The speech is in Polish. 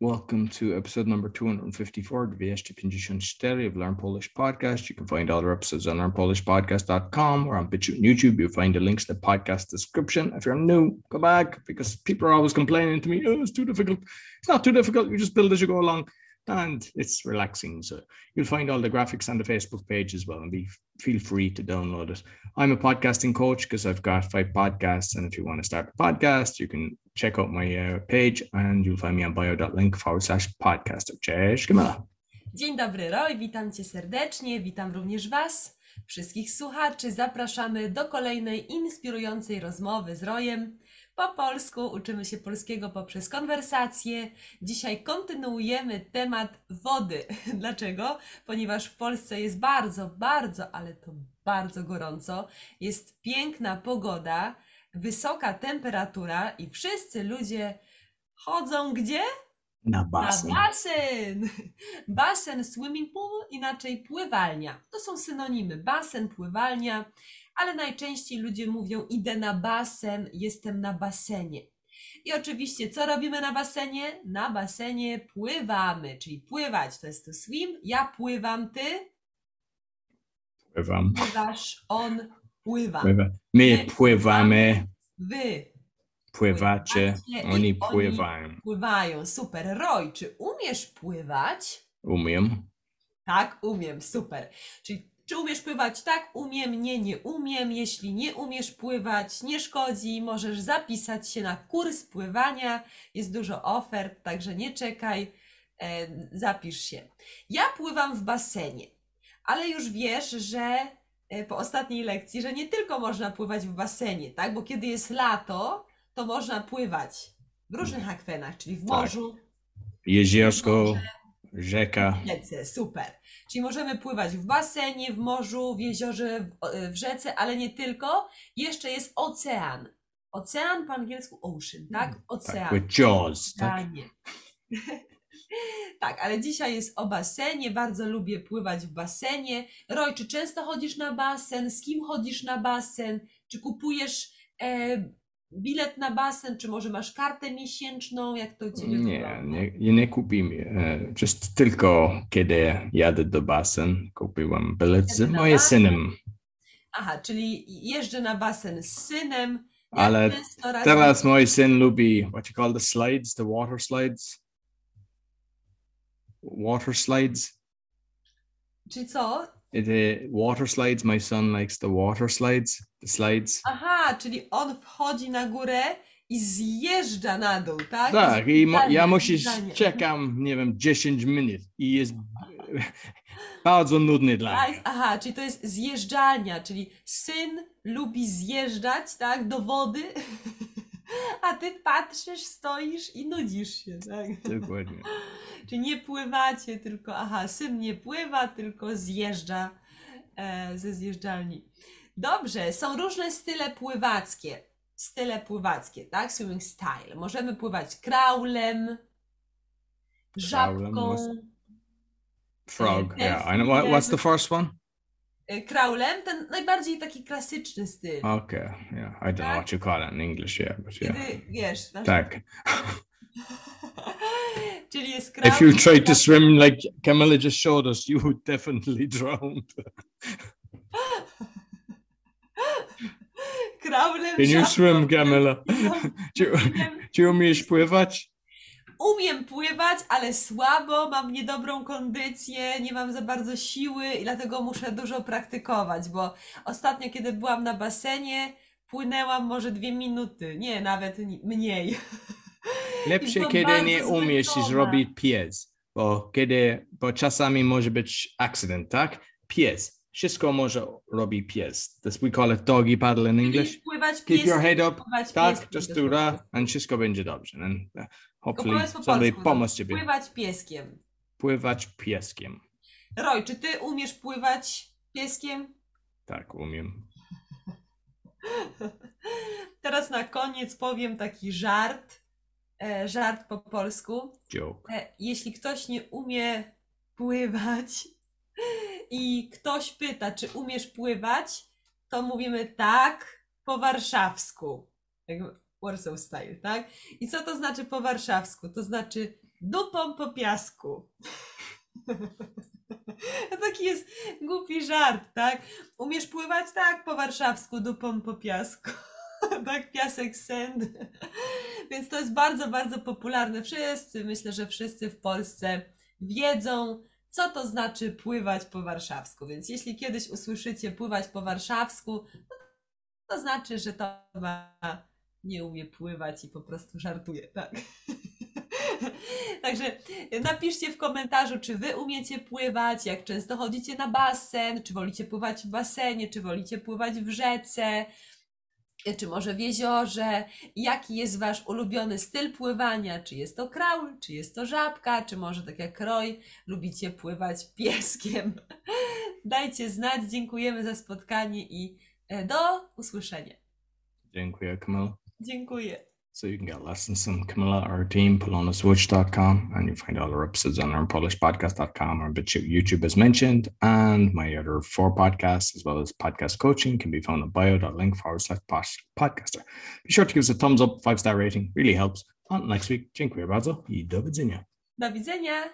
Welcome to episode number 254 254 of Learn Polish Podcast. You can find other episodes on learnpolishpodcast.com or on BitChute and YouTube. You'll find the links to the podcast description. If you're new, go back because people are always complaining to me, oh, it's too difficult. It's not too difficult. You just build as you go along and it's relaxing. So you'll find all the graphics on the Facebook page as well and be feel free to download it. I'm a podcasting coach because I've got five podcasts. And if you want to start a podcast, you can check out my uh, page and you'll find me on bio.link forward slash podcast. Cześć, Kamila. Dzień dobry, Roy, witam Cię serdecznie, witam również Was, wszystkich słuchaczy. Zapraszamy do kolejnej inspirującej rozmowy z Rojem. Po polsku uczymy się polskiego poprzez konwersacje. Dzisiaj kontynuujemy temat wody. Dlaczego? Ponieważ w Polsce jest bardzo, bardzo, ale to bardzo gorąco. Jest piękna pogoda, wysoka temperatura i wszyscy ludzie chodzą gdzie? Na basen. Na basen! Basen, swimming pool, inaczej pływalnia. To są synonimy. Basen, pływalnia ale najczęściej ludzie mówią: Idę na basen, jestem na basenie. I oczywiście, co robimy na basenie? Na basenie pływamy, czyli pływać to jest to swim. Ja pływam, ty Pływam. pływasz, on pływa. Pływa. My pływamy, Wy pływacie, Pływacie oni oni- pływają. pływają. Super. Roy, czy umiesz pływać? Umiem. Tak, umiem, super. Czyli czy umiesz pływać? Tak, umiem, nie, nie umiem. Jeśli nie umiesz pływać, nie szkodzi, możesz zapisać się na kurs pływania. Jest dużo ofert, także nie czekaj, e, zapisz się. Ja pływam w basenie, ale już wiesz, że e, po ostatniej lekcji, że nie tylko można pływać w basenie, tak? Bo kiedy jest lato, to można pływać w różnych akwenach, czyli w Tak. morzu, Jeziorsko, rzeka. rzece, super. Czyli możemy pływać w basenie, w morzu, w jeziorze, w, w rzece, ale nie tylko. Jeszcze jest ocean. Ocean po angielsku ocean, tak? Ocean. Tak, with jaws. Tak? Tak, ale dzisiaj jest o basenie. Bardzo lubię pływać w basenie. Roy, czy często chodzisz na basen? Z kim chodzisz na basen? Czy kupujesz e, bilet na basen? Czy może masz kartę miesięczną? Jak to u Ciebie Nie, nie, nie kupimy. E, Just tylko kiedy jadę do basen, kupiłam bilet z moim synem. Aha, czyli jeżdżę na basen z synem. Jak Ale Teraz mój syn lubi, what you call the slides, the water slides? Water slides? Czy co? The water slides, my son likes the water slides, the slides. Aha, czyli on wchodzi na górę i zjeżdża na dół, tak? Tak, i mo- ja musisz, czekam, nie wiem, 10 minut i jest bardzo nudny dla A, mnie. Aha, czyli to jest zjeżdżalnia, czyli syn lubi zjeżdżać, tak, do wody, a ty patrzysz, stoisz i nudzisz się, tak? Dokładnie. Czyli nie pływacie, tylko, aha, syn nie pływa, tylko zjeżdża e, ze zjeżdżalni. Dobrze, są różne style pływackie. Style pływackie, tak? Swimming style. Możemy pływać kraulem, żabką. Frog, yeah. I know. What, what's the first one? E, Kraulem, ten najbardziej taki klasyczny styl. Okay, yeah. I don't know what you call it in English, yeah, but yeah. Kiedy, wiesz, nasz... Tak. czyli jest If you kraul. tried to swim like Camilla just showed us, you would definitely drown. kraulem, Can you swim, Camilla? Czy, czy umiesz pływać? Umiem pływać, ale słabo, mam niedobrą kondycję, nie mam za bardzo siły i dlatego muszę dużo praktykować, bo ostatnio, kiedy byłam na basenie, płynęłam może dwie minuty, nie, nawet ni- mniej. Lepsze, kiedy nie umiesz zrobić pies, bo kiedy, bo czasami może być accident, tak? Pies. Wszystko może robić pies. This we call it doggy paddle in English. Pływać Keep your pieskiem, head up, pływać tak? Just do that and wszystko będzie dobrze. And uh, hopefully po somebody no. pomoże ciebie. Pływać pieskiem. Pływać pieskiem. Roy, czy ty umiesz pływać pieskiem? Tak, umiem. Teraz na koniec powiem taki żart, e, żart po polsku. Joke. E, jeśli ktoś nie umie pływać i ktoś pyta, czy umiesz pływać, to mówimy tak po warszawsku. Jak Warsaw style, tak? I co to znaczy po warszawsku? To znaczy dupą po piasku. Taki jest głupi żart, tak? Umiesz pływać? Tak, po warszawsku, dupą po piasku. tak, piasek send. Więc to jest bardzo, bardzo popularne. Wszyscy, myślę, że wszyscy w Polsce wiedzą, co to znaczy pływać po warszawsku. Więc jeśli kiedyś usłyszycie pływać po warszawsku, to znaczy, że to nie umie pływać i po prostu żartuje, tak? Także napiszcie w komentarzu, czy wy umiecie pływać, jak często chodzicie na basen, czy wolicie pływać w basenie, czy wolicie pływać w rzece, czy może w jeziorze, jaki jest wasz ulubiony styl pływania, czy jest to kraul, czy jest to żabka, czy może tak jak kroj, lubicie pływać pieskiem. Dajcie znać, dziękujemy za spotkanie i e, do usłyszenia. Dziękuję, Camilla. Dziękuję. So you can get lessons from Camilla, our team, polonaswitch.com, and you find all our episodes on our PolishPodcast.com or YouTube as mentioned. And my other four podcasts, as well as podcast coaching, can be found on bio.link forward slash podcaster. Be sure to give us a thumbs up, five star rating, really helps. On next week, dziękuję bardzo i do widzenia. Do widzenia.